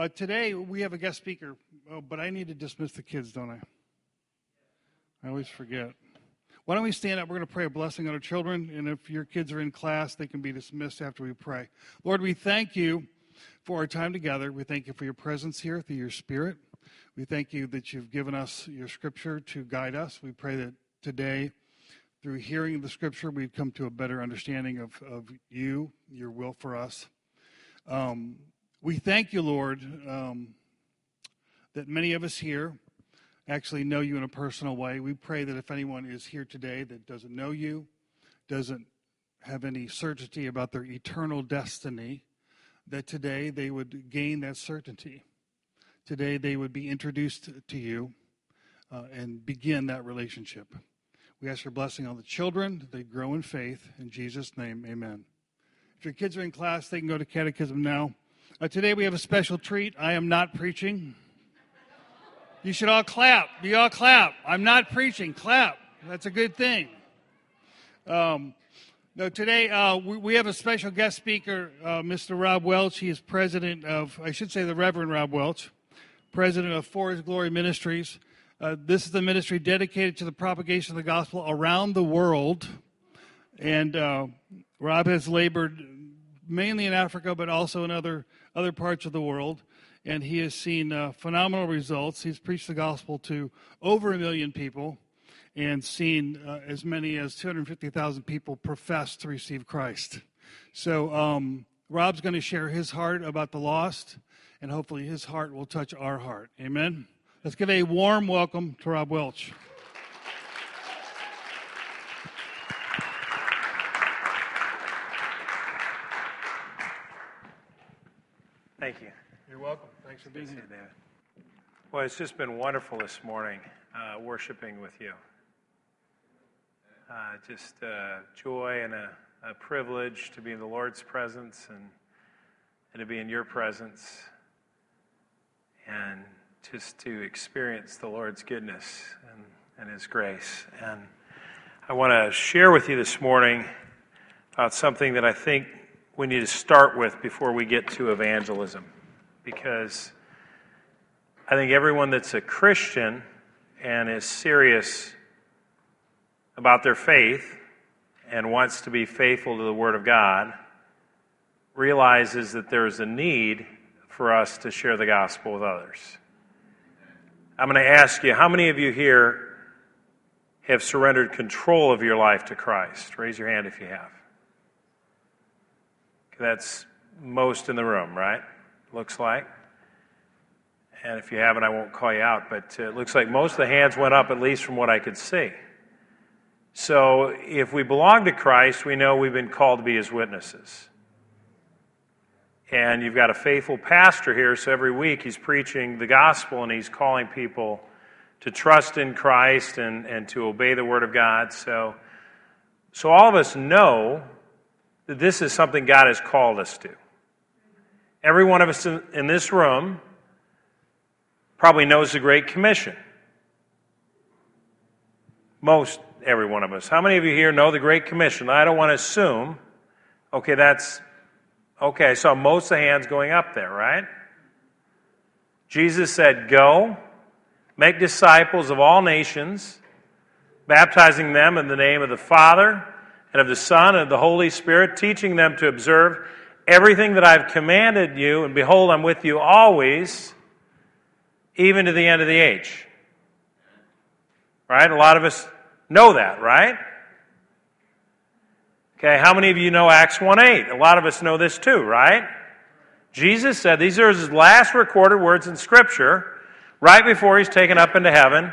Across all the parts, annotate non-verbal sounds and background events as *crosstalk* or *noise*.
Uh, today we have a guest speaker, oh, but I need to dismiss the kids, don't I? I always forget. Why don't we stand up? We're going to pray a blessing on our children, and if your kids are in class, they can be dismissed after we pray. Lord, we thank you for our time together. We thank you for your presence here through your Spirit. We thank you that you've given us your Scripture to guide us. We pray that today, through hearing the Scripture, we've come to a better understanding of, of you, your will for us. Um, we thank you, Lord, um, that many of us here actually know you in a personal way. We pray that if anyone is here today that doesn't know you, doesn't have any certainty about their eternal destiny, that today they would gain that certainty. Today they would be introduced to you uh, and begin that relationship. We ask your blessing on the children, they grow in faith. In Jesus' name, amen. If your kids are in class, they can go to catechism now. Uh, today we have a special treat. I am not preaching. You should all clap. You all clap. I'm not preaching. Clap. That's a good thing. Um, no, today uh, we, we, have a special guest speaker, uh, Mr. Rob Welch. He is president of, I should say, the Reverend Rob Welch, president of For His Glory Ministries. Uh, this is the ministry dedicated to the propagation of the gospel around the world. And uh, Rob has labored mainly in Africa, but also in other other parts of the world, and he has seen uh, phenomenal results. He's preached the gospel to over a million people and seen uh, as many as 250,000 people profess to receive Christ. So, um, Rob's going to share his heart about the lost, and hopefully his heart will touch our heart. Amen. Let's give a warm welcome to Rob Welch. Thank you. You're welcome. Thanks for being here. David. Well, it's just been wonderful this morning uh, worshiping with you. Uh, just uh, joy and a, a, privilege to be in the Lord's presence and, and to be in your presence and just to experience the Lord's goodness and, and His grace. And I want to share with you this morning about something that I think we need to start with before we get to evangelism. Because I think everyone that's a Christian and is serious about their faith and wants to be faithful to the Word of God realizes that there is a need for us to share the gospel with others. I'm going to ask you how many of you here have surrendered control of your life to Christ? Raise your hand if you have. That's most in the room, right? Looks like. And if you haven't, I won't call you out, but uh, it looks like most of the hands went up, at least from what I could see. So if we belong to Christ, we know we've been called to be his witnesses. And you've got a faithful pastor here, so every week he's preaching the gospel and he's calling people to trust in Christ and, and to obey the word of God. So, so all of us know that this is something God has called us to. Every one of us in this room probably knows the Great Commission. Most every one of us. How many of you here know the Great Commission? I don't want to assume. Okay, that's okay. I saw most of the hands going up there, right? Jesus said, Go, make disciples of all nations, baptizing them in the name of the Father and of the Son and of the Holy Spirit, teaching them to observe everything that I've commanded you, and behold, I'm with you always, even to the end of the age. Right? A lot of us know that, right? Okay, how many of you know Acts 1 8? A lot of us know this too, right? Jesus said these are his last recorded words in Scripture, right before he's taken up into heaven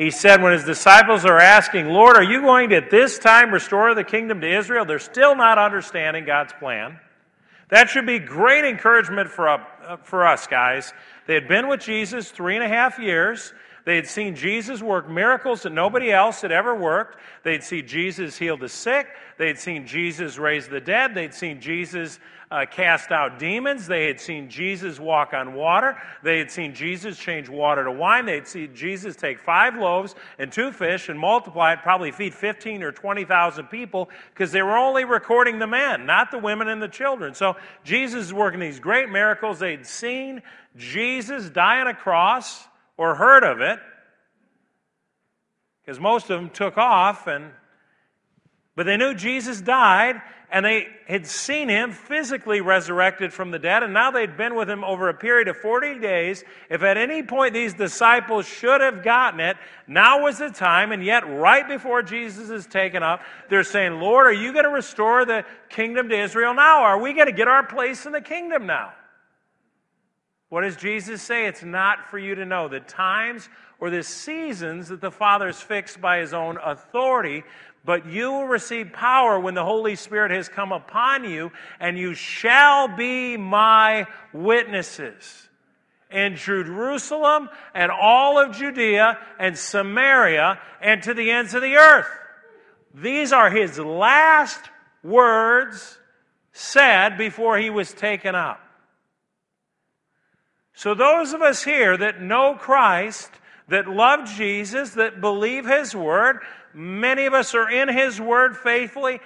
he said when his disciples are asking, Lord, are you going to at this time restore the kingdom to Israel? They're still not understanding God's plan. That should be great encouragement for, uh, for us, guys. They had been with Jesus three and a half years. They had seen Jesus work miracles that nobody else had ever worked. They'd seen Jesus heal the sick. They'd seen Jesus raise the dead. They'd seen Jesus uh, cast out demons. They had seen Jesus walk on water. They had seen Jesus change water to wine. They'd seen Jesus take five loaves and two fish and multiply it, probably feed 15 or 20,000 people, because they were only recording the men, not the women and the children. So Jesus is working these great miracles. They'd seen Jesus die on a cross or heard of it, because most of them took off and but they knew Jesus died, and they had seen him physically resurrected from the dead, and now they'd been with him over a period of 40 days. If at any point these disciples should have gotten it, now was the time, and yet right before Jesus is taken up, they're saying, Lord, are you going to restore the kingdom to Israel now? Are we going to get our place in the kingdom now? What does Jesus say? It's not for you to know the times or the seasons that the Father has fixed by his own authority, but you will receive power when the Holy Spirit has come upon you, and you shall be my witnesses in Jerusalem and all of Judea and Samaria and to the ends of the earth. These are his last words said before he was taken up. So, those of us here that know Christ, that love Jesus, that believe his word, Many of us are in His Word faithfully,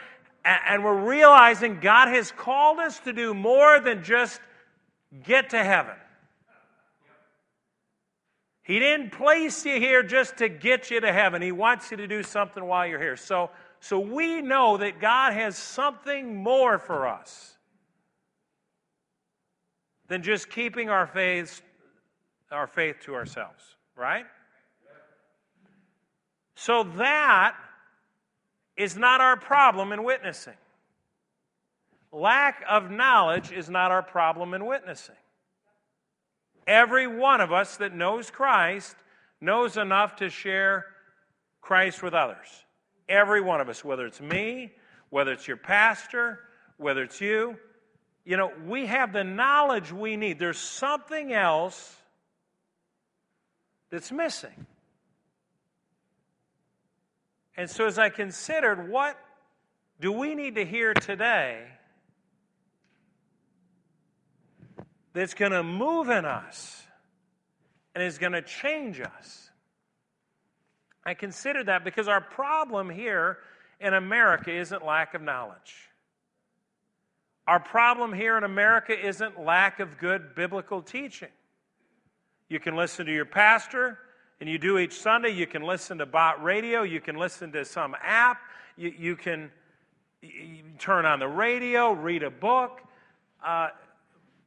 and we're realizing God has called us to do more than just get to heaven. He didn't place you here just to get you to heaven. He wants you to do something while you're here. So, so we know that God has something more for us than just keeping our faith, our faith to ourselves, right? So that is not our problem in witnessing. Lack of knowledge is not our problem in witnessing. Every one of us that knows Christ knows enough to share Christ with others. Every one of us, whether it's me, whether it's your pastor, whether it's you, you know, we have the knowledge we need. There's something else that's missing. And so, as I considered what do we need to hear today that's going to move in us and is going to change us, I considered that because our problem here in America isn't lack of knowledge. Our problem here in America isn't lack of good biblical teaching. You can listen to your pastor, and you do each Sunday. You can listen to bot radio, you can listen to some app, you, you can you turn on the radio, read a book, uh,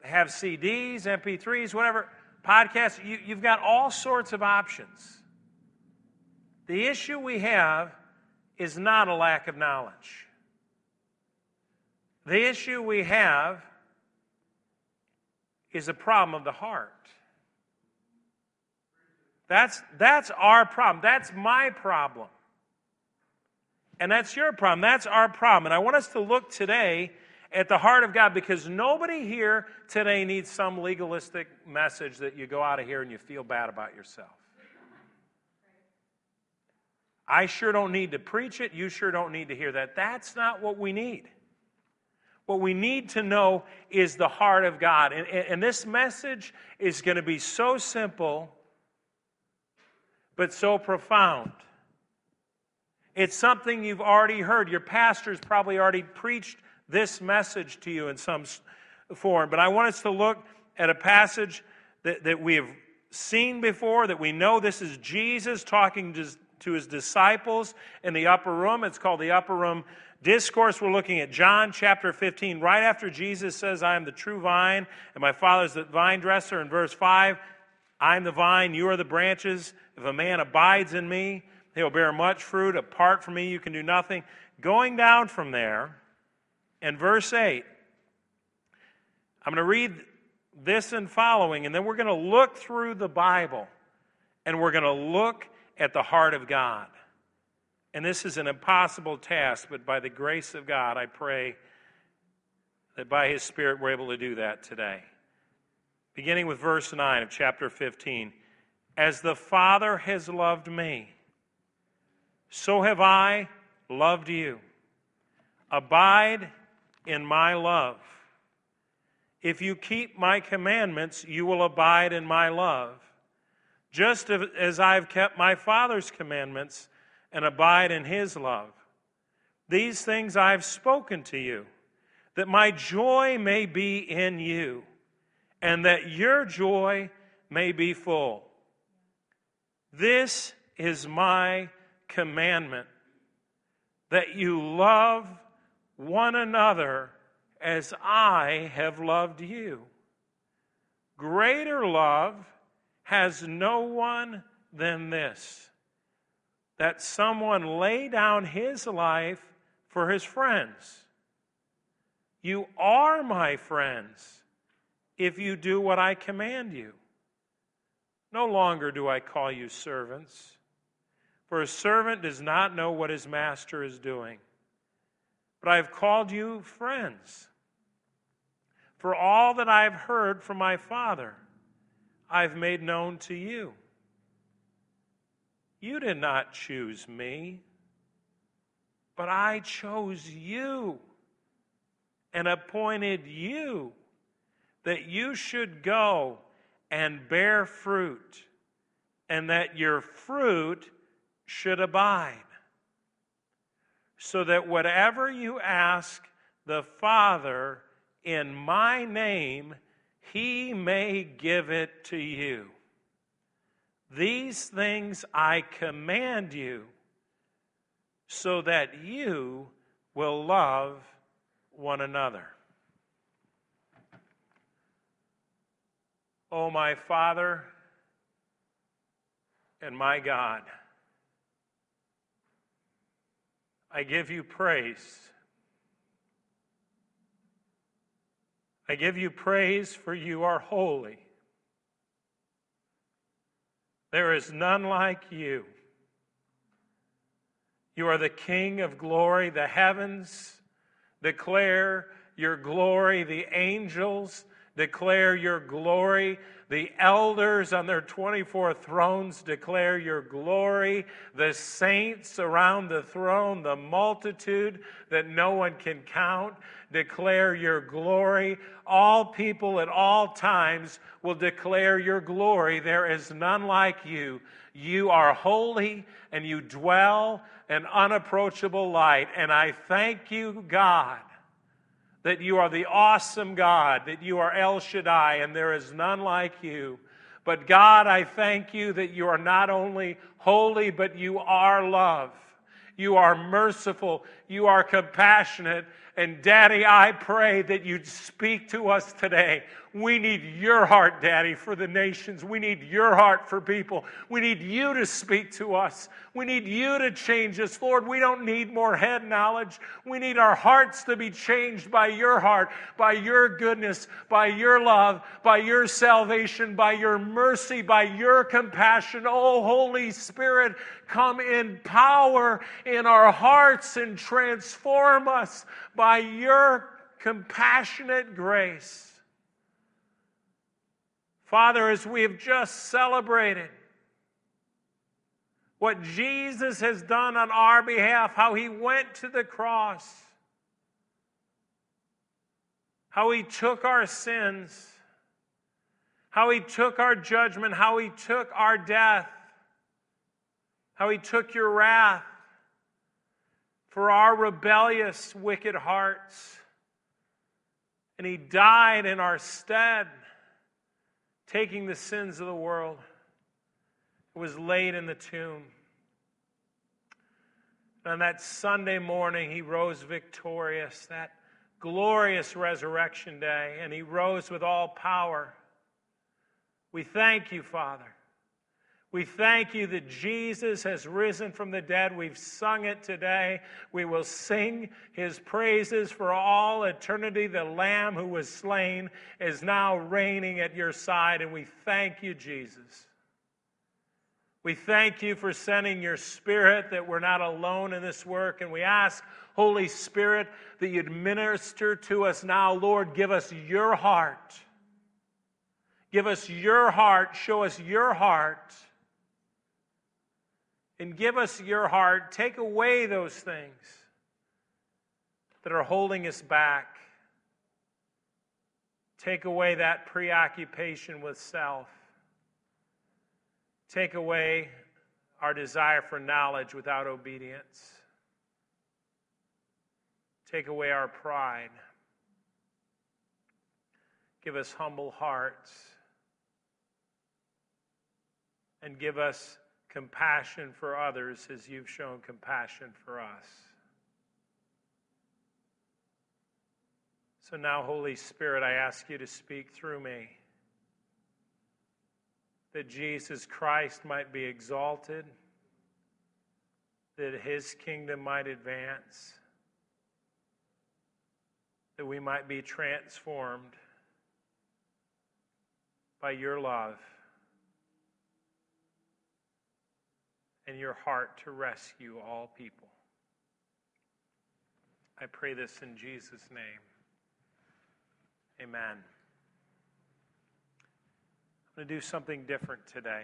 have CDs, MP3s, whatever, podcasts. You, you've got all sorts of options. The issue we have is not a lack of knowledge. The issue we have is a problem of the heart. That's, that's our problem. That's my problem. And that's your problem. That's our problem. And I want us to look today at the heart of God because nobody here today needs some legalistic message that you go out of here and you feel bad about yourself. I sure don't need to preach it. You sure don't need to hear that. That's not what we need. What we need to know is the heart of God. And, and this message is going to be so simple but so profound. It's something you've already heard. Your pastor's probably already preached this message to you in some form. But I want us to look at a passage that, that we have seen before, that we know this is Jesus talking to, to his disciples in the upper room. It's called the upper room discourse. We're looking at John chapter 15, right after Jesus says, I am the true vine, and my Father is the vine dresser. In verse 5, I'm the vine, you are the branches. If a man abides in me, he'll bear much fruit. Apart from me, you can do nothing. Going down from there, in verse 8, I'm going to read this and following, and then we're going to look through the Bible and we're going to look at the heart of God. And this is an impossible task, but by the grace of God, I pray that by His Spirit we're able to do that today beginning with verse 9 of chapter 15. as the Father has loved me, so have I loved you. Abide in my love. If you keep my commandments, you will abide in my love, just as I've kept my Father's commandments and abide in his love. These things I've spoken to you, that my joy may be in you, and that your joy may be full. This is my commandment that you love one another as I have loved you. Greater love has no one than this that someone lay down his life for his friends. You are my friends if you do what I command you. No longer do I call you servants, for a servant does not know what his master is doing. But I have called you friends. For all that I have heard from my Father, I have made known to you. You did not choose me, but I chose you and appointed you that you should go and bear fruit, and that your fruit should abide, so that whatever you ask the Father in my name, he may give it to you. These things I command you, so that you will love one another. O oh, my Father and my God, I give you praise. I give you praise for you are holy. There is none like you. You are the King of glory. The heavens declare your glory, the angels declare your glory. The elders on their 24 thrones declare your glory. The saints around the throne, the multitude that no one can count, declare your glory. All people at all times will declare your glory. There is none like you. You are holy and you dwell in unapproachable light. And I thank you, God that you are the awesome God, that you are El Shaddai, and there is none like you. But God, I thank you that you are not only holy, but you are love. You are merciful. You are compassionate. And Daddy, I pray that you'd speak to us today. We need your heart, Daddy, for the nations. We need your heart for people. We need you to speak to us. We need you to change us. Lord, we don't need more head knowledge. We need our hearts to be changed by your heart, by your goodness, by your love, by your salvation, by your mercy, by your compassion. Oh, Holy Spirit, come in power in our hearts and transform us by your compassionate grace. Father, as we have just celebrated what Jesus has done on our behalf, how he went to the cross, how he took our sins, how he took our judgment, how he took our death, how he took your wrath for our rebellious, wicked hearts. And he died in our stead taking the sins of the world, It was laid in the tomb. And on that Sunday morning, he rose victorious, that glorious resurrection day, and he rose with all power. We thank you, Father. We thank you that Jesus has risen from the dead. We've sung it today. We will sing his praises for all eternity. The Lamb who was slain is now reigning at your side, and we thank you, Jesus. We thank you for sending your Spirit that we're not alone in this work, and we ask, Holy Spirit, that you'd minister to us now. Lord, give us your heart Give us your heart. Show us your heart. And give us your heart. Take away those things that are holding us back. Take away that preoccupation with self. Take away our desire for knowledge without obedience. Take away our pride. Give us humble hearts. And give us compassion for others as you've shown compassion for us. So now, Holy Spirit, I ask you to speak through me that Jesus Christ might be exalted, that his kingdom might advance, that we might be transformed by your love and your heart to rescue all people. I pray this in Jesus' name. Amen. I'm going to do something different today.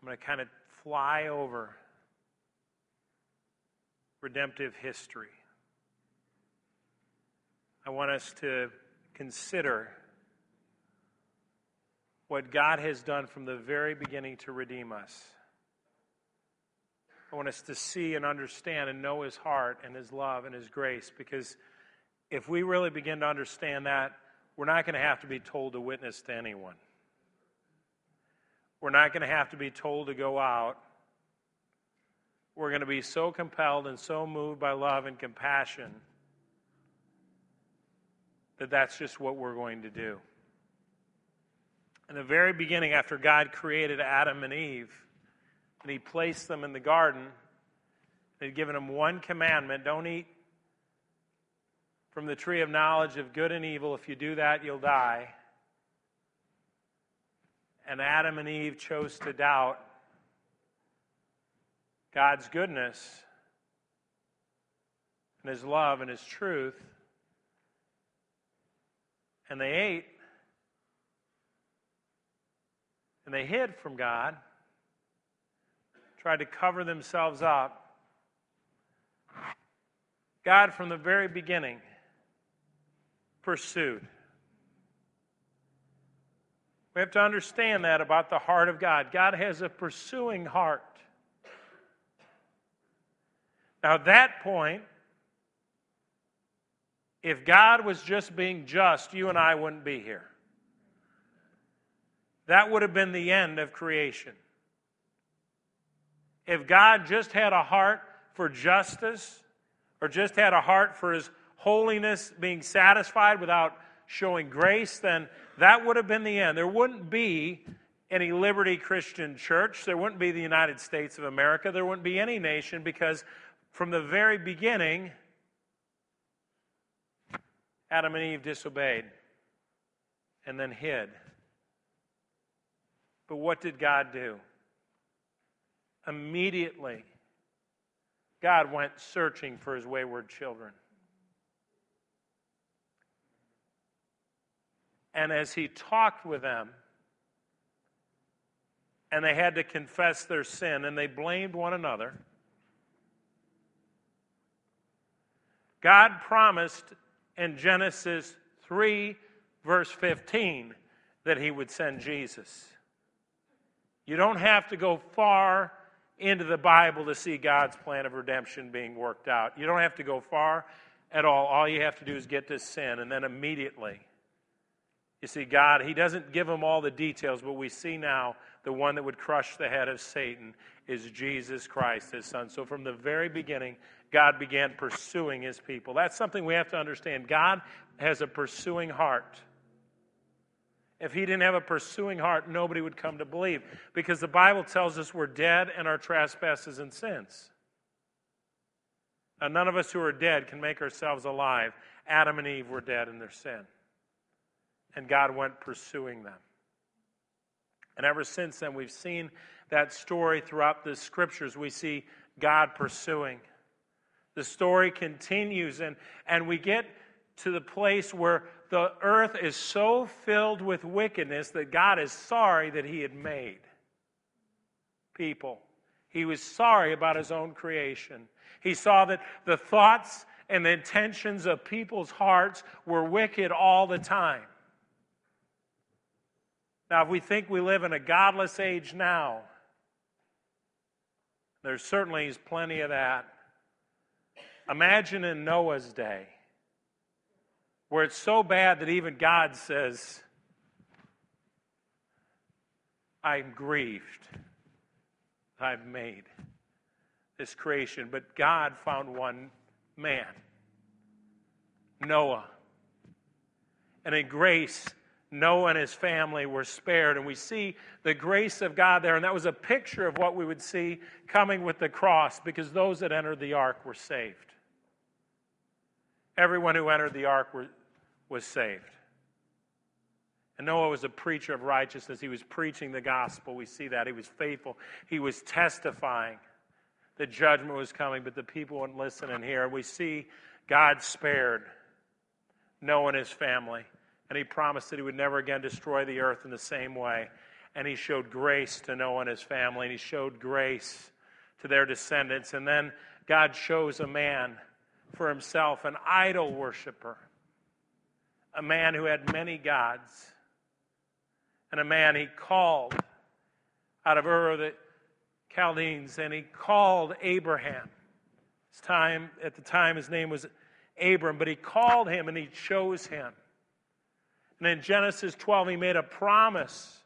I'm going to kind of fly over redemptive history. I want us to consider what God has done from the very beginning to redeem us. I want us to see and understand and know His heart and His love and His grace because if we really begin to understand that, we're not going to have to be told to witness to anyone. We're not going to have to be told to go out. We're going to be so compelled and so moved by love and compassion that that's just what we're going to do. In the very beginning, after God created Adam and Eve, and He placed them in the garden, He'd given them one commandment don't eat from the tree of knowledge of good and evil. If you do that, you'll die. And Adam and Eve chose to doubt God's goodness and His love and His truth. And they ate. And they hid from God, tried to cover themselves up. God, from the very beginning, pursued. We have to understand that about the heart of God. God has a pursuing heart. Now, at that point, if God was just being just, you and I wouldn't be here. That would have been the end of creation. If God just had a heart for justice or just had a heart for his holiness being satisfied without showing grace, then that would have been the end. There wouldn't be any Liberty Christian church. There wouldn't be the United States of America. There wouldn't be any nation because from the very beginning, Adam and Eve disobeyed and then hid. But what did God do? Immediately, God went searching for his wayward children. And as he talked with them, and they had to confess their sin, and they blamed one another, God promised in Genesis 3, verse 15, that he would send Jesus. You don't have to go far into the Bible to see God's plan of redemption being worked out. You don't have to go far at all. All you have to do is get to sin, and then immediately you see, God, He doesn't give them all the details, but we see now the one that would crush the head of Satan is Jesus Christ, His Son. So from the very beginning, God began pursuing His people. That's something we have to understand. God has a pursuing heart. If He didn't have a pursuing heart, nobody would come to believe because the Bible tells us we're dead in our trespasses and sins. Now, none of us who are dead can make ourselves alive. Adam and Eve were dead in their sin and God went pursuing them. And ever since then, we've seen that story throughout the scriptures. We see God pursuing. The story continues, and, and we get to the place where the earth is so filled with wickedness that God is sorry that He had made people. He was sorry about His own creation. He saw that the thoughts and the intentions of people's hearts were wicked all the time. Now, if we think we live in a godless age now, there certainly is plenty of that. Imagine in Noah's day, where it's so bad that even God says, I'm grieved. I've made this creation. But God found one man, Noah. And in grace, Noah and his family were spared. And we see the grace of God there. And that was a picture of what we would see coming with the cross because those that entered the ark were saved. Everyone who entered the ark were, was saved. And Noah was a preacher of righteousness. He was preaching the gospel. We see that. He was faithful. He was testifying the judgment was coming, but the people wouldn't listen and hear. We see God spared Noah and his family and he promised that he would never again destroy the earth in the same way. And he showed grace to Noah and his family, and he showed grace to their descendants. And then God chose a man for himself, an idol worshiper, a man who had many gods, and a man he called out of Ur of the Chaldeans, and he called Abraham. His time, at the time, his name was Abram, but he called him and he chose him. And in Genesis 12, he made a promise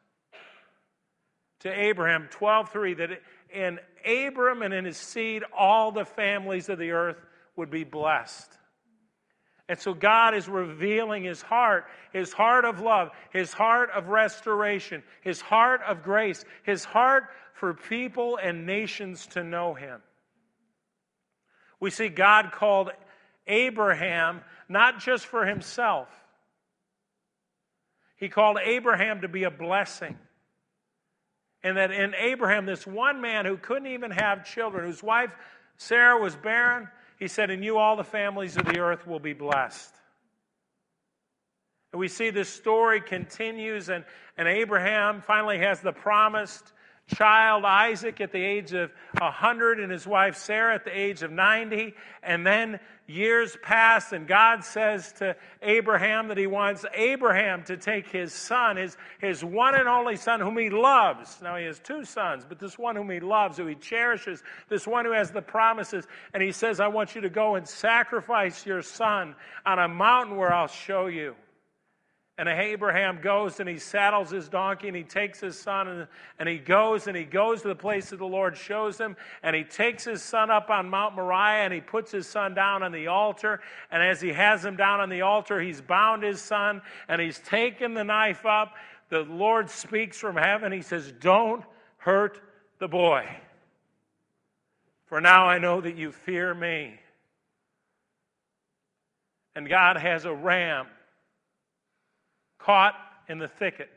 to Abraham, 12:3, that in Abram and in his seed, all the families of the earth would be blessed. And so God is revealing his heart, his heart of love, his heart of restoration, his heart of grace, his heart for people and nations to know him. We see God called Abraham not just for himself, he called Abraham to be a blessing. And that in Abraham, this one man who couldn't even have children, whose wife Sarah was barren, he said, In you all the families of the earth will be blessed. And we see this story continues, and, and Abraham finally has the promised child Isaac at the age of 100 and his wife Sarah at the age of 90. And then years pass, and God says to Abraham that he wants Abraham to take his son, his, his one and only son, whom he loves. Now, he has two sons, but this one whom he loves, who he cherishes, this one who has the promises. And he says, I want you to go and sacrifice your son on a mountain where I'll show you. And Abraham goes and he saddles his donkey and he takes his son and, and he goes and he goes to the place that the Lord shows him and he takes his son up on Mount Moriah and he puts his son down on the altar. And as he has him down on the altar, he's bound his son and he's taken the knife up. The Lord speaks from heaven. He says, Don't hurt the boy. For now I know that you fear me. And God has a ram caught in the thicket.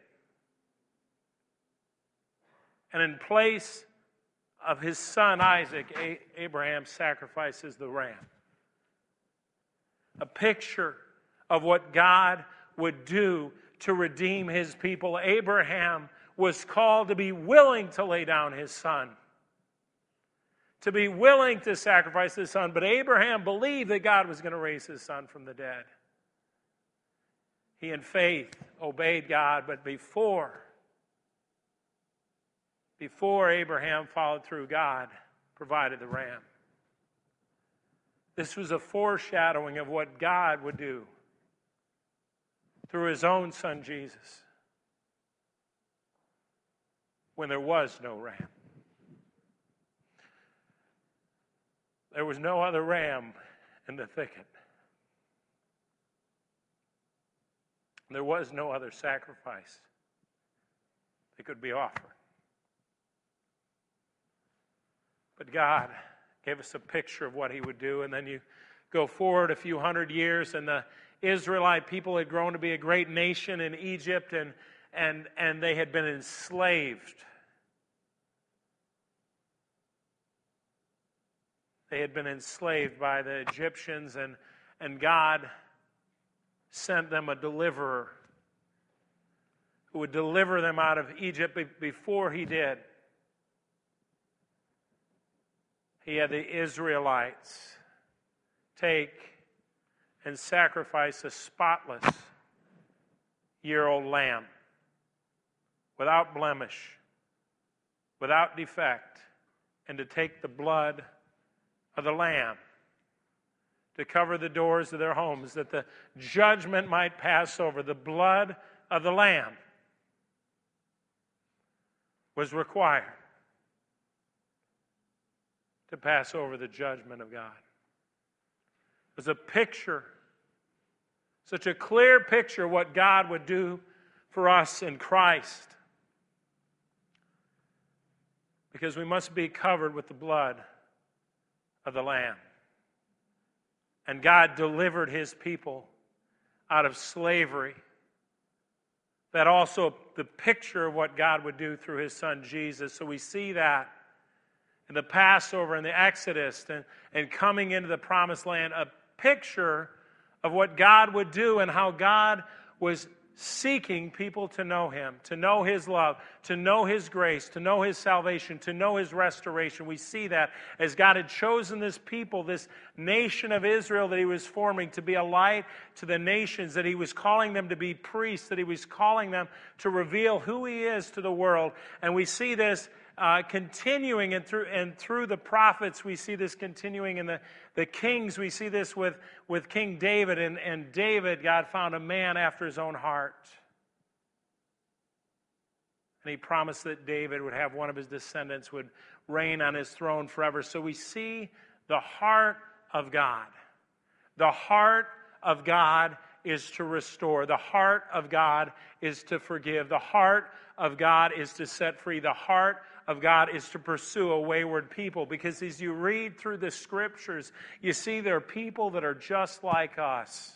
And in place of his son Isaac, Abraham sacrifices the ram. A picture of what God would do to redeem his people. Abraham was called to be willing to lay down his son, to be willing to sacrifice his son. But Abraham believed that God was going to raise his son from the dead. He, in faith, obeyed God, but before, before Abraham followed through, God provided the ram. This was a foreshadowing of what God would do through his own son Jesus when there was no ram. There was no other ram in the thicket. There was no other sacrifice that could be offered. But God gave us a picture of what He would do, and then you go forward a few hundred years, and the Israelite people had grown to be a great nation in Egypt, and, and, and they had been enslaved. They had been enslaved by the Egyptians, and, and God sent them a deliverer who would deliver them out of Egypt before he did. He had the Israelites take and sacrifice a spotless year old lamb without blemish, without defect, and to take the blood of the lamb to cover the doors of their homes that the judgment might pass over. The blood of the lamb was required to pass over the judgment of God. It was a picture, such a clear picture what God would do for us in Christ. Because we must be covered with the blood of the Lamb. And God delivered his people out of slavery. That also the picture of what God would do through his son Jesus. So we see that in the Passover and the Exodus and, and coming into the promised land, a picture of what God would do and how God was seeking people to know him, to know his love, to know his grace, to know his salvation, to know his restoration. We see that as God had chosen this people, this nation of Israel that he was forming to be a light to the nations, that he was calling them to be priests, that he was calling them to reveal who he is to the world. And we see this uh, continuing and through, and through the prophets, we see this continuing in the, the kings. We see this with, with King David. And, and David, God found a man after his own heart. And he promised that David would have one of his descendants would reign on his throne forever. So we see the heart of God. The heart of God is to restore. The heart of God is to forgive. The heart of God is to set free. The heart of God is to pursue a wayward people. Because as you read through the scriptures, you see there are people that are just like us.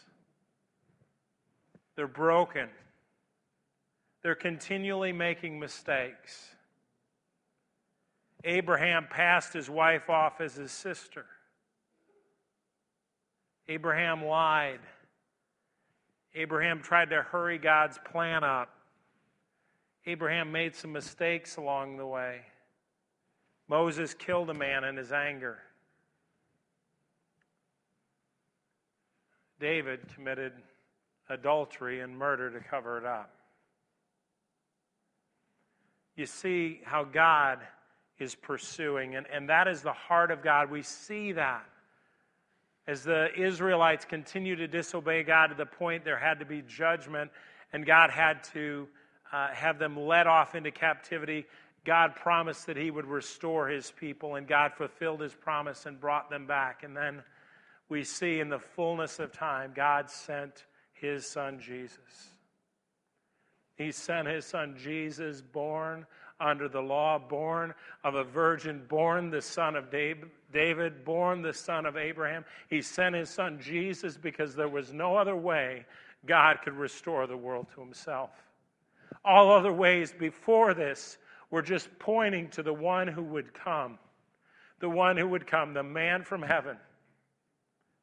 They're broken, they're continually making mistakes. Abraham passed his wife off as his sister. Abraham lied. Abraham tried to hurry God's plan up. Abraham made some mistakes along the way. Moses killed a man in his anger. David committed adultery and murder to cover it up. You see how God is pursuing, and, and that is the heart of God. We see that. As the Israelites continue to disobey God to the point there had to be judgment, and God had to uh, have them led off into captivity, God promised that He would restore His people, and God fulfilled His promise and brought them back. And then we see in the fullness of time, God sent His Son Jesus. He sent His Son Jesus, born under the law, born of a virgin, born the son of David, born the son of Abraham. He sent His Son Jesus because there was no other way God could restore the world to Himself. All other ways before this were just pointing to the one who would come. The one who would come, the man from heaven,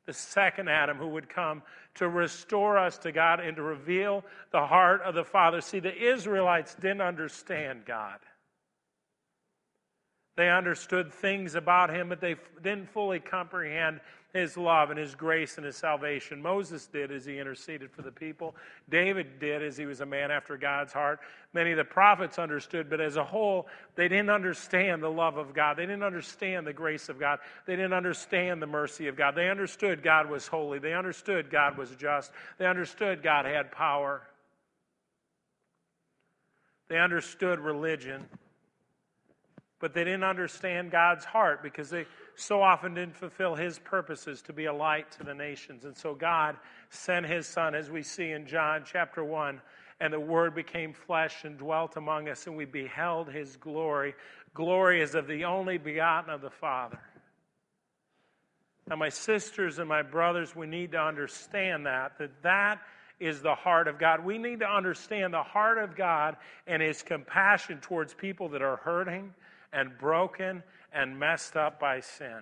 the second Adam who would come to restore us to God and to reveal the heart of the Father. See, the Israelites didn't understand God. They understood things about him, but they didn't fully comprehend his love and his grace and his salvation. Moses did as he interceded for the people. David did as he was a man after God's heart. Many of the prophets understood, but as a whole, they didn't understand the love of God. They didn't understand the grace of God. They didn't understand the mercy of God. They understood God was holy. They understood God was just. They understood God had power. They understood religion but they didn't understand God's heart because they so often didn't fulfill his purposes to be a light to the nations. And so God sent his son, as we see in John chapter 1, and the word became flesh and dwelt among us, and we beheld his glory. Glory is of the only begotten of the Father. Now, my sisters and my brothers, we need to understand that, that that is the heart of God. We need to understand the heart of God and his compassion towards people that are hurting and broken and messed up by sin.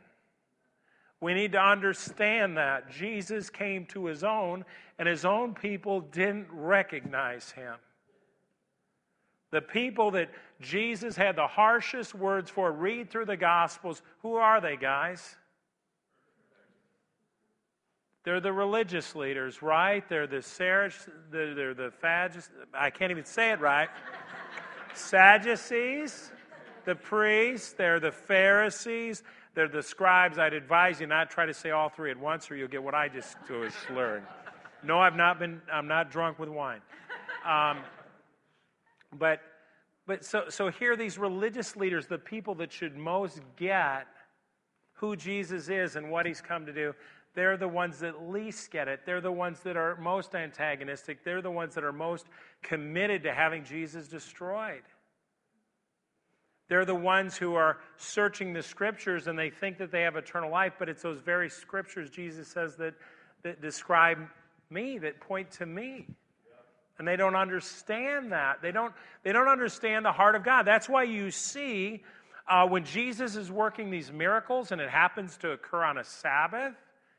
We need to understand that. Jesus came to his own, and his own people didn't recognize him. The people that Jesus had the harshest words for, read through the Gospels. Who are they, guys? They're the religious leaders, right? They're the Sarah, they're the Phadis, I can't even say it right. *laughs* Sadducees, the priests, they're the Pharisees, they're the scribes. I'd advise you not try to say all three at once, or you'll get what I just *laughs* was slurring. No, I've not been. I'm not drunk with wine. Um, but, but so so here, these religious leaders, the people that should most get who Jesus is and what He's come to do, they're the ones that least get it. They're the ones that are most antagonistic. They're the ones that are most committed to having Jesus destroyed. They're the ones who are searching the scriptures and they think that they have eternal life, but it's those very scriptures, Jesus says, that, that describe me, that point to me. And they don't understand that. They don't, they don't understand the heart of God. That's why you see uh, when Jesus is working these miracles and it happens to occur on a Sabbath,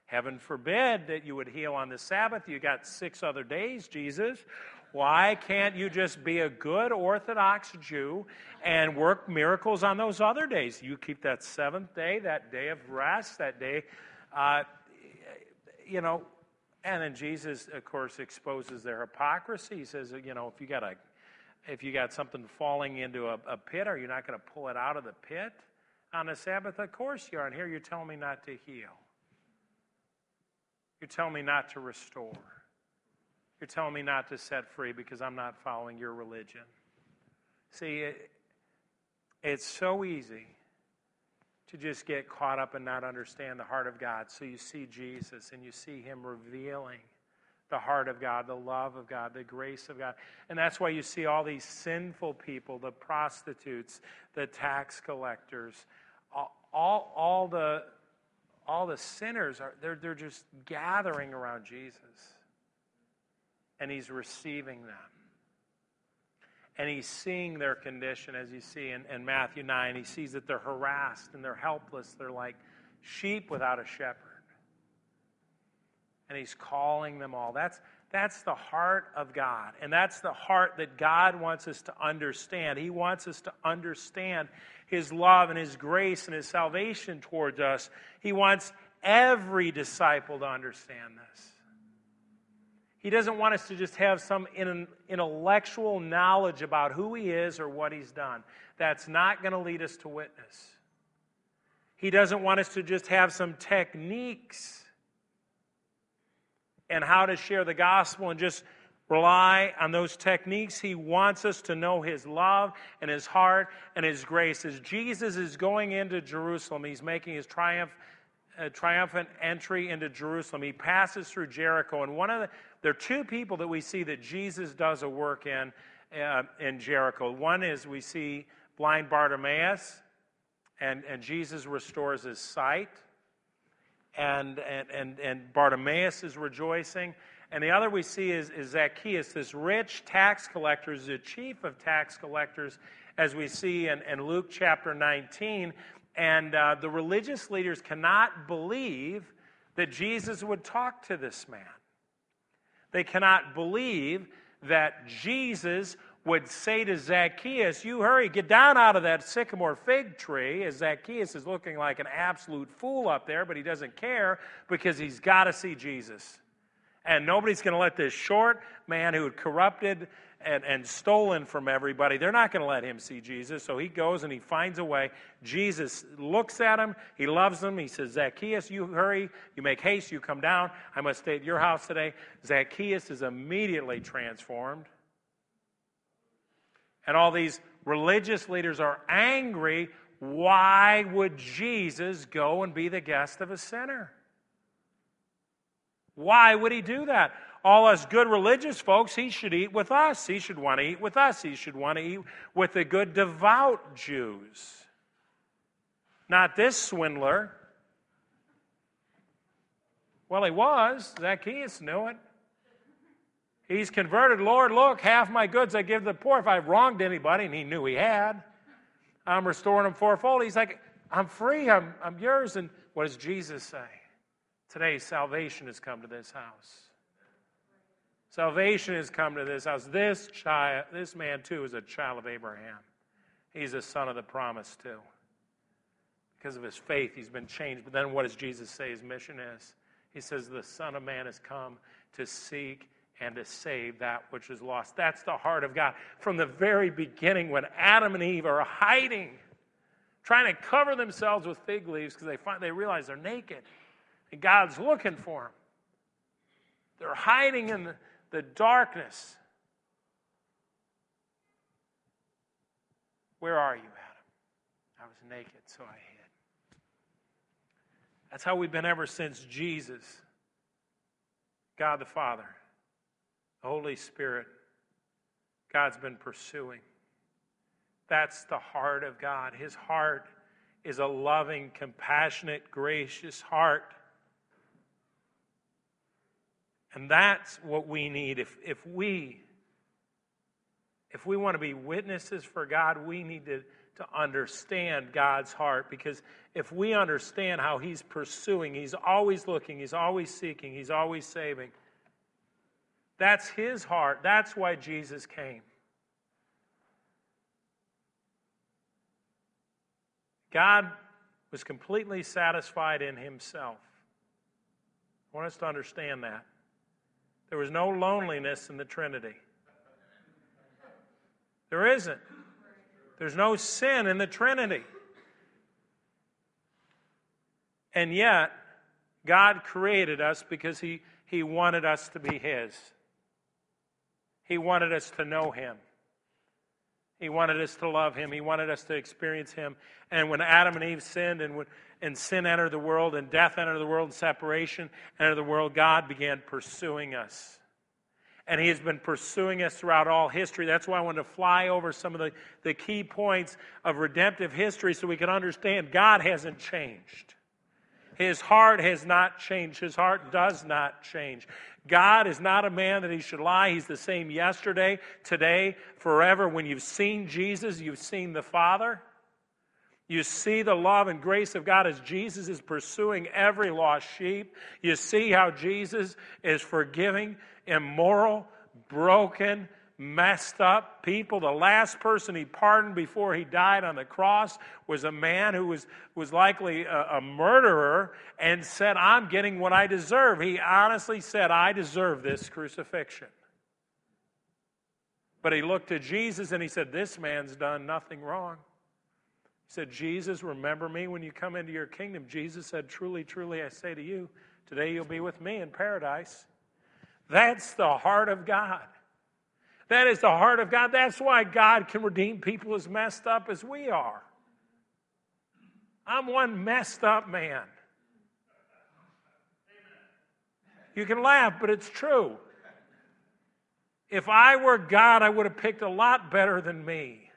heaven forbid that you would heal on the Sabbath. You got six other days, Jesus. Why can't you just be a good Orthodox Jew and work miracles on those other days? You keep that seventh day, that day of rest, that day, uh, you know. And then Jesus, of course, exposes their hypocrisy. He says, you know, if you got a, if you got something falling into a, a pit, are you not going to pull it out of the pit on the Sabbath? Of course you are. And here you're telling me not to heal. You're telling me not to restore. You're telling me not to set free because I'm not following your religion. See, it, it's so easy to just get caught up and not understand the heart of God. So you see Jesus and you see Him revealing the heart of God, the love of God, the grace of God. And that's why you see all these sinful people, the prostitutes, the tax collectors, all, all, all the, all the sinners, are, they're, they're just gathering around Jesus and he's receiving them. And he's seeing their condition, as you see in, in Matthew 9. He sees that they're harassed and they're helpless. They're like sheep without a shepherd. And he's calling them all. That's, that's the heart of God. And that's the heart that God wants us to understand. He wants us to understand His love and His grace and His salvation towards us. He wants every disciple to understand this. He doesn't want us to just have some intellectual knowledge about who He is or what He's done. That's not going to lead us to witness. He doesn't want us to just have some techniques and how to share the gospel and just rely on those techniques. He wants us to know His love and His heart and His grace. As Jesus is going into Jerusalem, He's making His triumph a triumphant entry into Jerusalem. He passes through Jericho, and one of the there are two people that we see that Jesus does a work in uh, in Jericho. One is we see blind Bartimaeus, and, and Jesus restores his sight, and, and, and, and Bartimaeus is rejoicing. And the other we see is, is Zacchaeus, this rich tax collector, is the chief of tax collectors, as we see in, in Luke chapter 19. And uh, the religious leaders cannot believe that Jesus would talk to this man. They cannot believe that Jesus would say to Zacchaeus, You hurry, get down out of that sycamore fig tree, as Zacchaeus is looking like an absolute fool up there, but he doesn't care because he's got to see Jesus. And nobody's going to let this short man who had corrupted and, and stolen from everybody. They're not going to let him see Jesus. So he goes and he finds a way. Jesus looks at him. He loves him. He says, Zacchaeus, you hurry. You make haste. You come down. I must stay at your house today. Zacchaeus is immediately transformed. And all these religious leaders are angry. Why would Jesus go and be the guest of a sinner? Why would he do that? All us good religious folks, he should eat with us. He should want to eat with us. He should want to eat with the good devout Jews. Not this swindler. Well, he was. Zacchaeus knew it. He's converted. Lord, look, half my goods I give to the poor. If I've wronged anybody, and he knew he had, I'm restoring them fourfold. He's like, I'm free. I'm, I'm yours. And What does Jesus say? Today, salvation has come to this house. Salvation has come to this house. This child, this man too, is a child of Abraham. He's a son of the promise too. Because of his faith, he's been changed. But then what does Jesus say his mission is? He says, The Son of Man has come to seek and to save that which is lost. That's the heart of God. From the very beginning, when Adam and Eve are hiding, trying to cover themselves with fig leaves because they, find, they realize they're naked, and God's looking for them. They're hiding in the, the darkness. Where are you, Adam? I was naked, so I hid. That's how we've been ever since Jesus, God the Father, the Holy Spirit, God's been pursuing. That's the heart of God. His heart is a loving, compassionate, gracious heart. And that's what we need. If, if we if we want to be witnesses for God, we need to to understand God's heart because if we understand how He's pursuing, He's always looking, He's always seeking, He's always saving. That's His heart. That's why Jesus came. God was completely satisfied in Himself. I want us to understand that. There was no loneliness in the Trinity. There isn't. There's no sin in the Trinity. And yet, God created us because He, he wanted us to be His. He wanted us to know Him. He wanted us to love Him. He wanted us to experience Him. And when Adam and Eve sinned and, and sin entered the world and death entered the world and separation entered the world, God began pursuing us and he has been pursuing us throughout all history. That's why I wanted to fly over some of the, the key points of redemptive history so we can understand God hasn't changed. His heart has not changed. His heart does not change. God is not a man that he should lie. He's the same yesterday, today, forever. When you've seen Jesus, you've seen the Father. You see the love and grace of God as Jesus is pursuing every lost sheep. You see how Jesus is forgiving immoral, broken, messed up people. The last person he pardoned before he died on the cross was a man who was, was likely a, a, murderer and said, I'm getting what I deserve. He honestly said, I deserve this crucifixion. But he looked to Jesus and he said, This man's done nothing wrong. He said, Jesus, remember me when you come into your kingdom. Jesus said, Truly, truly, I say to you, today you'll be with me in paradise. That's the heart of God. That is the heart of God. That's why God can redeem people as messed up as we are. I'm one messed up man. You can laugh, but it's true. If I were God, I would have picked a lot better than me.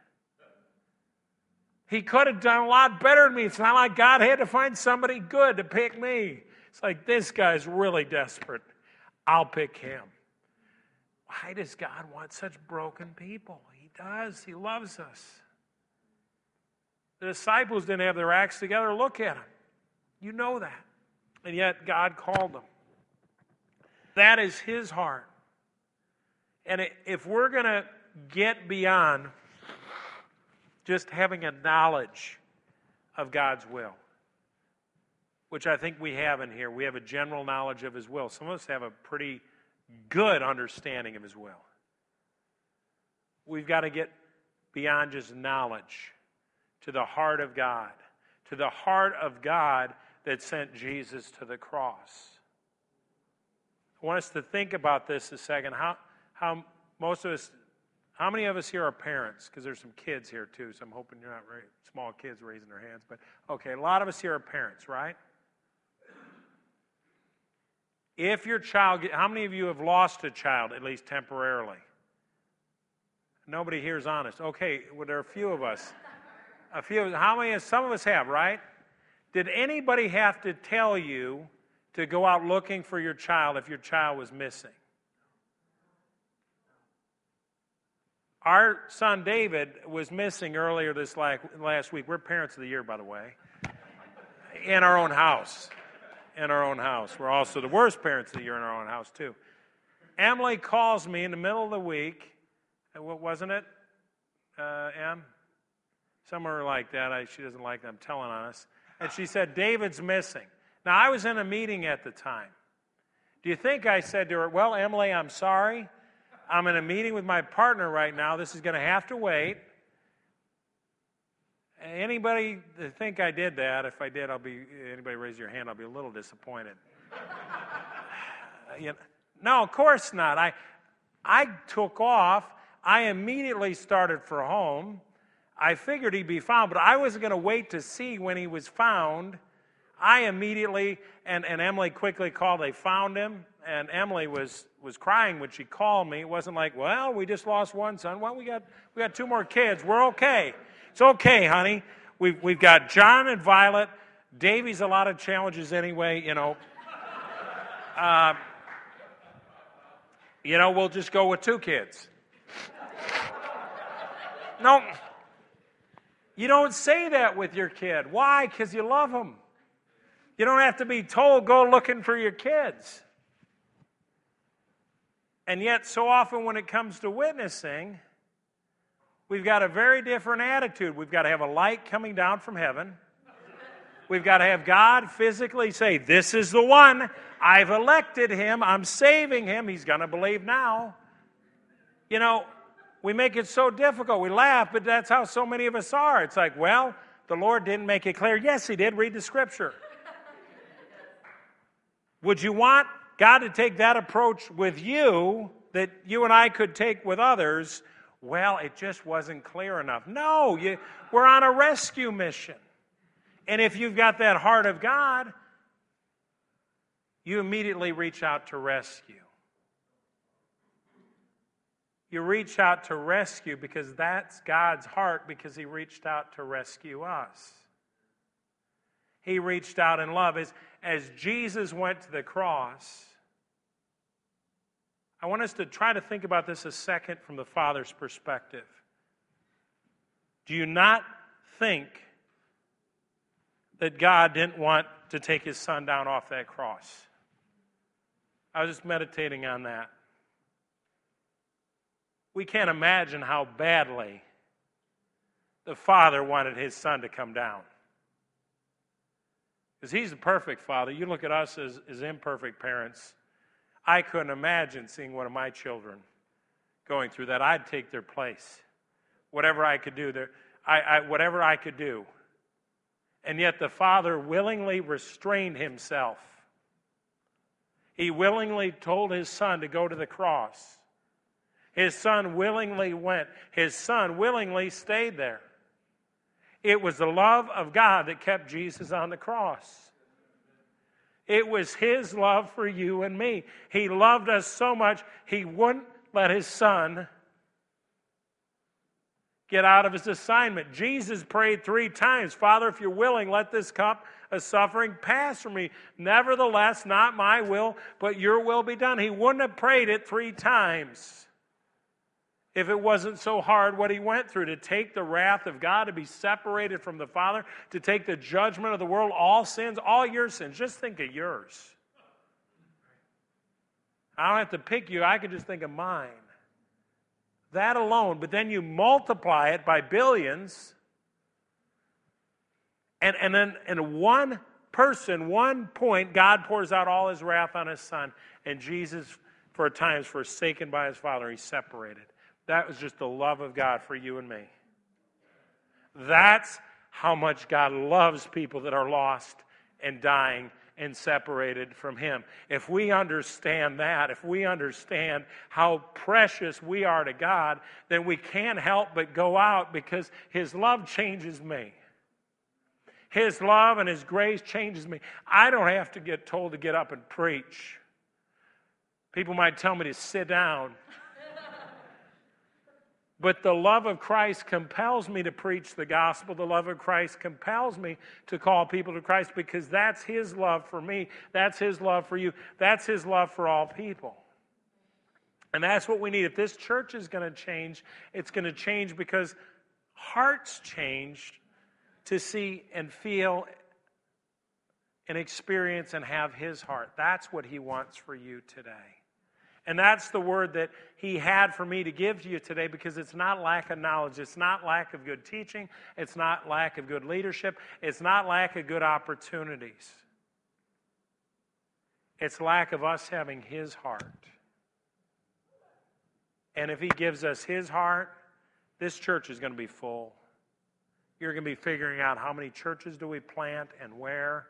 He could have done a lot better than me. It's not like God had to find somebody good to pick me. It's like this guy's really desperate. I'll pick him. Why does God want such broken people? He does. He loves us. The disciples didn't have their acts together. Look at them. You know that. And yet God called them. That is his heart. And if we're going to get beyond just having a knowledge of God's will, which I think we have in here. We have a general knowledge of His will. Some of us have a pretty good understanding of His will. We've got to get beyond just knowledge to the heart of God, to the heart of God that sent Jesus to the cross. I want us to think about this a second. How, how most of us, how many of us here are parents? Because there's some kids here too, so I'm hoping you're not very small kids raising their hands. But okay, a lot of us here are parents, right? If your child, how many of you have lost a child, at least temporarily? Nobody here is honest. Okay, well, there are a few of us. A few, of, how many, some of us have, right? Did anybody have to tell you to go out looking for your child if your child was missing? Our son David was missing earlier this last week. We're parents of the year, by the way. in our own house. In our own house. We're also the worst parents of the year in our own house, too. Emily calls me in the middle of the week. And what wasn't it, uh, Em? Somewhere like that. I, she doesn't like I'm telling on us. And she said, David's missing. Now, I was in a meeting at the time. Do you think I said to her, Well, Emily, I'm sorry. I'm in a meeting with my partner right now. This is going to have to wait. Anybody think I did that? If I did, I'll be. Anybody raise your hand? I'll be a little disappointed. *laughs* you know, no, of course not. I, I took off. I immediately started for home. I figured he'd be found, but I wasn't going to wait to see when he was found. I immediately, and, and Emily quickly called, they found him, and Emily was, was crying when she called me. It wasn't like, well, we just lost one son. Well, we got, we got two more kids. We're okay. It's okay, honey. We've, we've got John and Violet. Davy's a lot of challenges anyway, you know. Uh, you know, we'll just go with two kids. no, you don't say that with your kid. Why? Because you love them. You don't have to be told, go looking for your kids. And yet, so often when it comes to witnessing, we've got a very different attitude. We've got to have a light coming down from heaven. We've got to have God physically say, This is the one. I've elected him. I'm saving him. He's going to believe now. You know, we make it so difficult. We laugh, but that's how so many of us are. It's like, well, the Lord didn't make it clear. Yes, He did. Read the scripture. Would you want God to take that approach with you that you and I could take with others? Well, it just wasn't clear enough. No, you, we're on a rescue mission. And if you've got that heart of God, you immediately reach out to rescue. You reach out to rescue because that's God's heart because He reached out to rescue us. He reached out in love. As, as Jesus went to the cross, I want us to try to think about this a second from the Father's perspective. Do you not think that God didn't want to take his son down off that cross? I was just meditating on that. We can't imagine how badly the Father wanted his son to come down. Because he's the perfect father. You look at us as, as imperfect parents. I couldn't imagine seeing one of my children going through that. I'd take their place. Whatever I could do, there, I, I, whatever I could do. And yet the father willingly restrained himself. He willingly told his son to go to the cross. His son willingly went. His son willingly stayed there. It was the love of God that kept Jesus on the cross. It was his love for you and me. He loved us so much, he wouldn't let his son get out of his assignment. Jesus prayed three times Father, if you're willing, let this cup of suffering pass from me. Nevertheless, not my will, but your will be done. He wouldn't have prayed it three times if it wasn't so hard what he went through to take the wrath of God, to be separated from the Father, to take the judgment of the world, all sins, all your sins. Just think of yours. I don't have to pick you, I can just think of mine. That alone, but then you multiply it by billions, and, and then in one person, one point, God pours out all his wrath on his son, and Jesus, for a time, is forsaken by his Father. He's separated. That was just the love of God for you and me. That's how much God loves people that are lost and dying and separated from Him. If we understand that, if we understand how precious we are to God, then we can't help but go out because His love changes me. His love and His grace changes me. I don't have to get told to get up and preach. People might tell me to sit down. But the love of Christ compels me to preach the gospel. The love of Christ compels me to call people to Christ because that's His love for me. That's His love for you. That's His love for all people. And that's what we need. If this church is going to change, it's going to change because hearts changed to see and feel and experience and have His heart. That's what He wants for you today. And that's the word that he had for me to give to you today because it's not lack of knowledge. It's not lack of good teaching. It's not lack of good leadership. It's not lack of good opportunities. It's lack of us having his heart. And if he gives us his heart, this church is going to be full. You're going to be figuring out how many churches do we plant and where.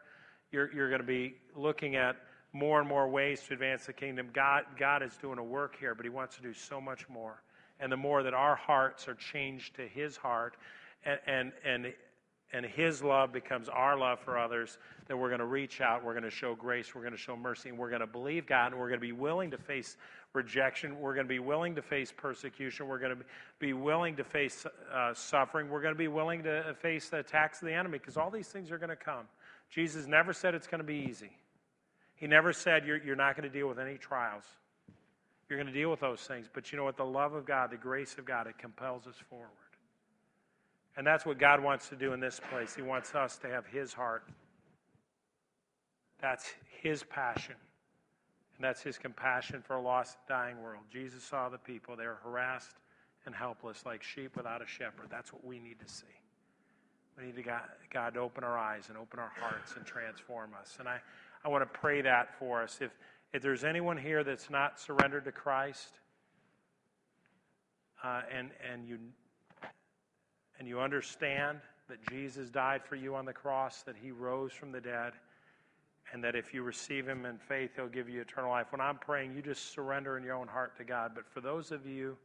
You're, you're going to be looking at more and more ways to advance the kingdom. God, God is doing a work here, but He wants to do so much more. And the more that our hearts are changed to His heart and, and, and, and His love becomes our love for others, then we're going to reach out, we're going to show grace, we're going to show mercy, and we're going to believe God, and we're going to be willing to face rejection, we're going to be willing to face persecution, we're going to be willing to face uh, suffering, we're going to be willing to face the attacks of the enemy, because all these things are going to come. Jesus never said it's going to be easy. He never said you're, you're not going to deal with any trials. You're going to deal with those things. But you know what? The love of God, the grace of God, it compels us forward. And that's what God wants to do in this place. He wants us to have His heart. That's His passion. And that's His compassion for a lost, dying world. Jesus saw the people. They were harassed and helpless like sheep without a shepherd. That's what we need to see. We need to God, God to open our eyes and open our hearts and transform us. And I, I want to pray that for us. If, if there's anyone here that's not surrendered to Christ, uh, and, and, you, and you understand that Jesus died for you on the cross, that he rose from the dead, and that if you receive him in faith, he'll give you eternal life. When I'm praying, you just surrender in your own heart to God. But for those of you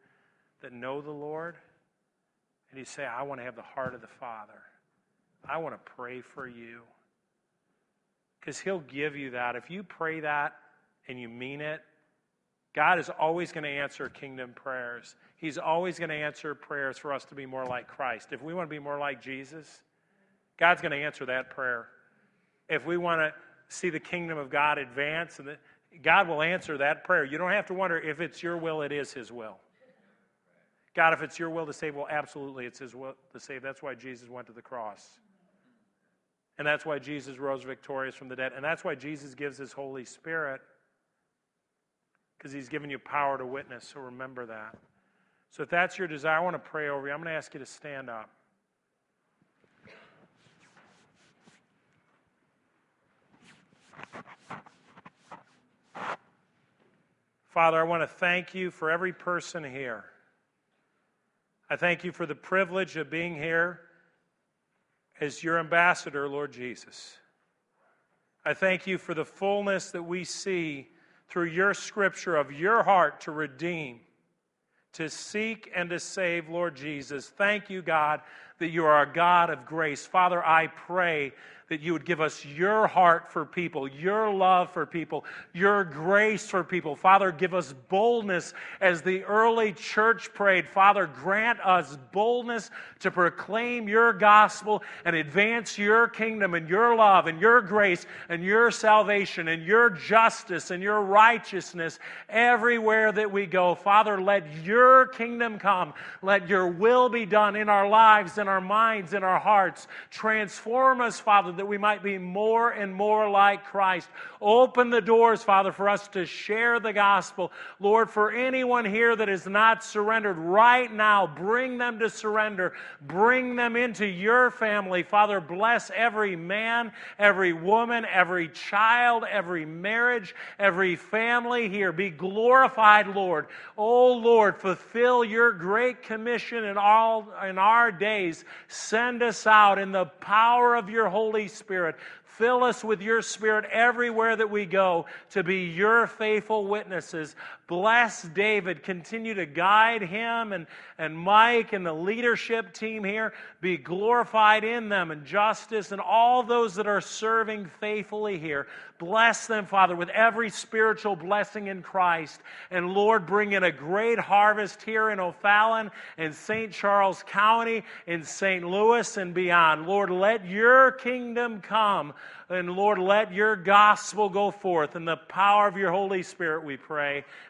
that know the Lord, and you say, I want to have the heart of the Father, I want to pray for you because He'll give you that. If you pray that and you mean it, God is always going to answer kingdom prayers. He's always going to answer prayers for us to be more like Christ. If we want to be more like Jesus, God's going to answer that prayer. If we want to see the kingdom of God advance, and God will answer that prayer. You don't have to wonder if it's your will, it is His will. God, if it's your will to save, well, absolutely, it's His will to save. That's why Jesus went to the cross. And that's why Jesus rose victorious from the dead. And that's why Jesus gives his Holy Spirit, because he's given you power to witness. So remember that. So if that's your desire, I want to pray over you. I'm going to ask you to stand up. Father, I want to thank you for every person here. I thank you for the privilege of being here as your ambassador, Lord Jesus. I thank you for the fullness that we see through your scripture of your heart to redeem, to seek, and to save, Lord Jesus. Thank you, God, that you are a God of grace. Father, I pray that you would give us your heart for people, your love for people, your grace for people. Father, give us boldness as the early church prayed. Father, grant us boldness to proclaim your gospel and advance your kingdom and your love and your grace and your salvation and your justice and your righteousness everywhere that we go. Father, let your kingdom come. Let your will be done in our lives, in our minds, in our hearts. Transform us, Father that we might be more and more like Christ. Open the doors, Father, for us to share the gospel. Lord, for anyone here that is not surrendered right now, bring them to surrender. Bring them into your family. Father, bless every man, every woman, every child, every marriage, every family here. Be glorified, Lord. Oh, Lord, fulfill your great commission in all in our days. Send us out in the power of your Holy Spirit. Fill us with your Spirit everywhere that we go to be your faithful witnesses Bless David. Continue to guide him and, and Mike and the leadership team here. Be glorified in them and justice and all those that are serving faithfully here. Bless them, Father, with every spiritual blessing in Christ. And Lord, bring in a great harvest here in O'Fallon, in St. Charles County, in St. Louis, and beyond. Lord, let your kingdom come. And Lord, let your gospel go forth. In the power of your Holy Spirit, we pray.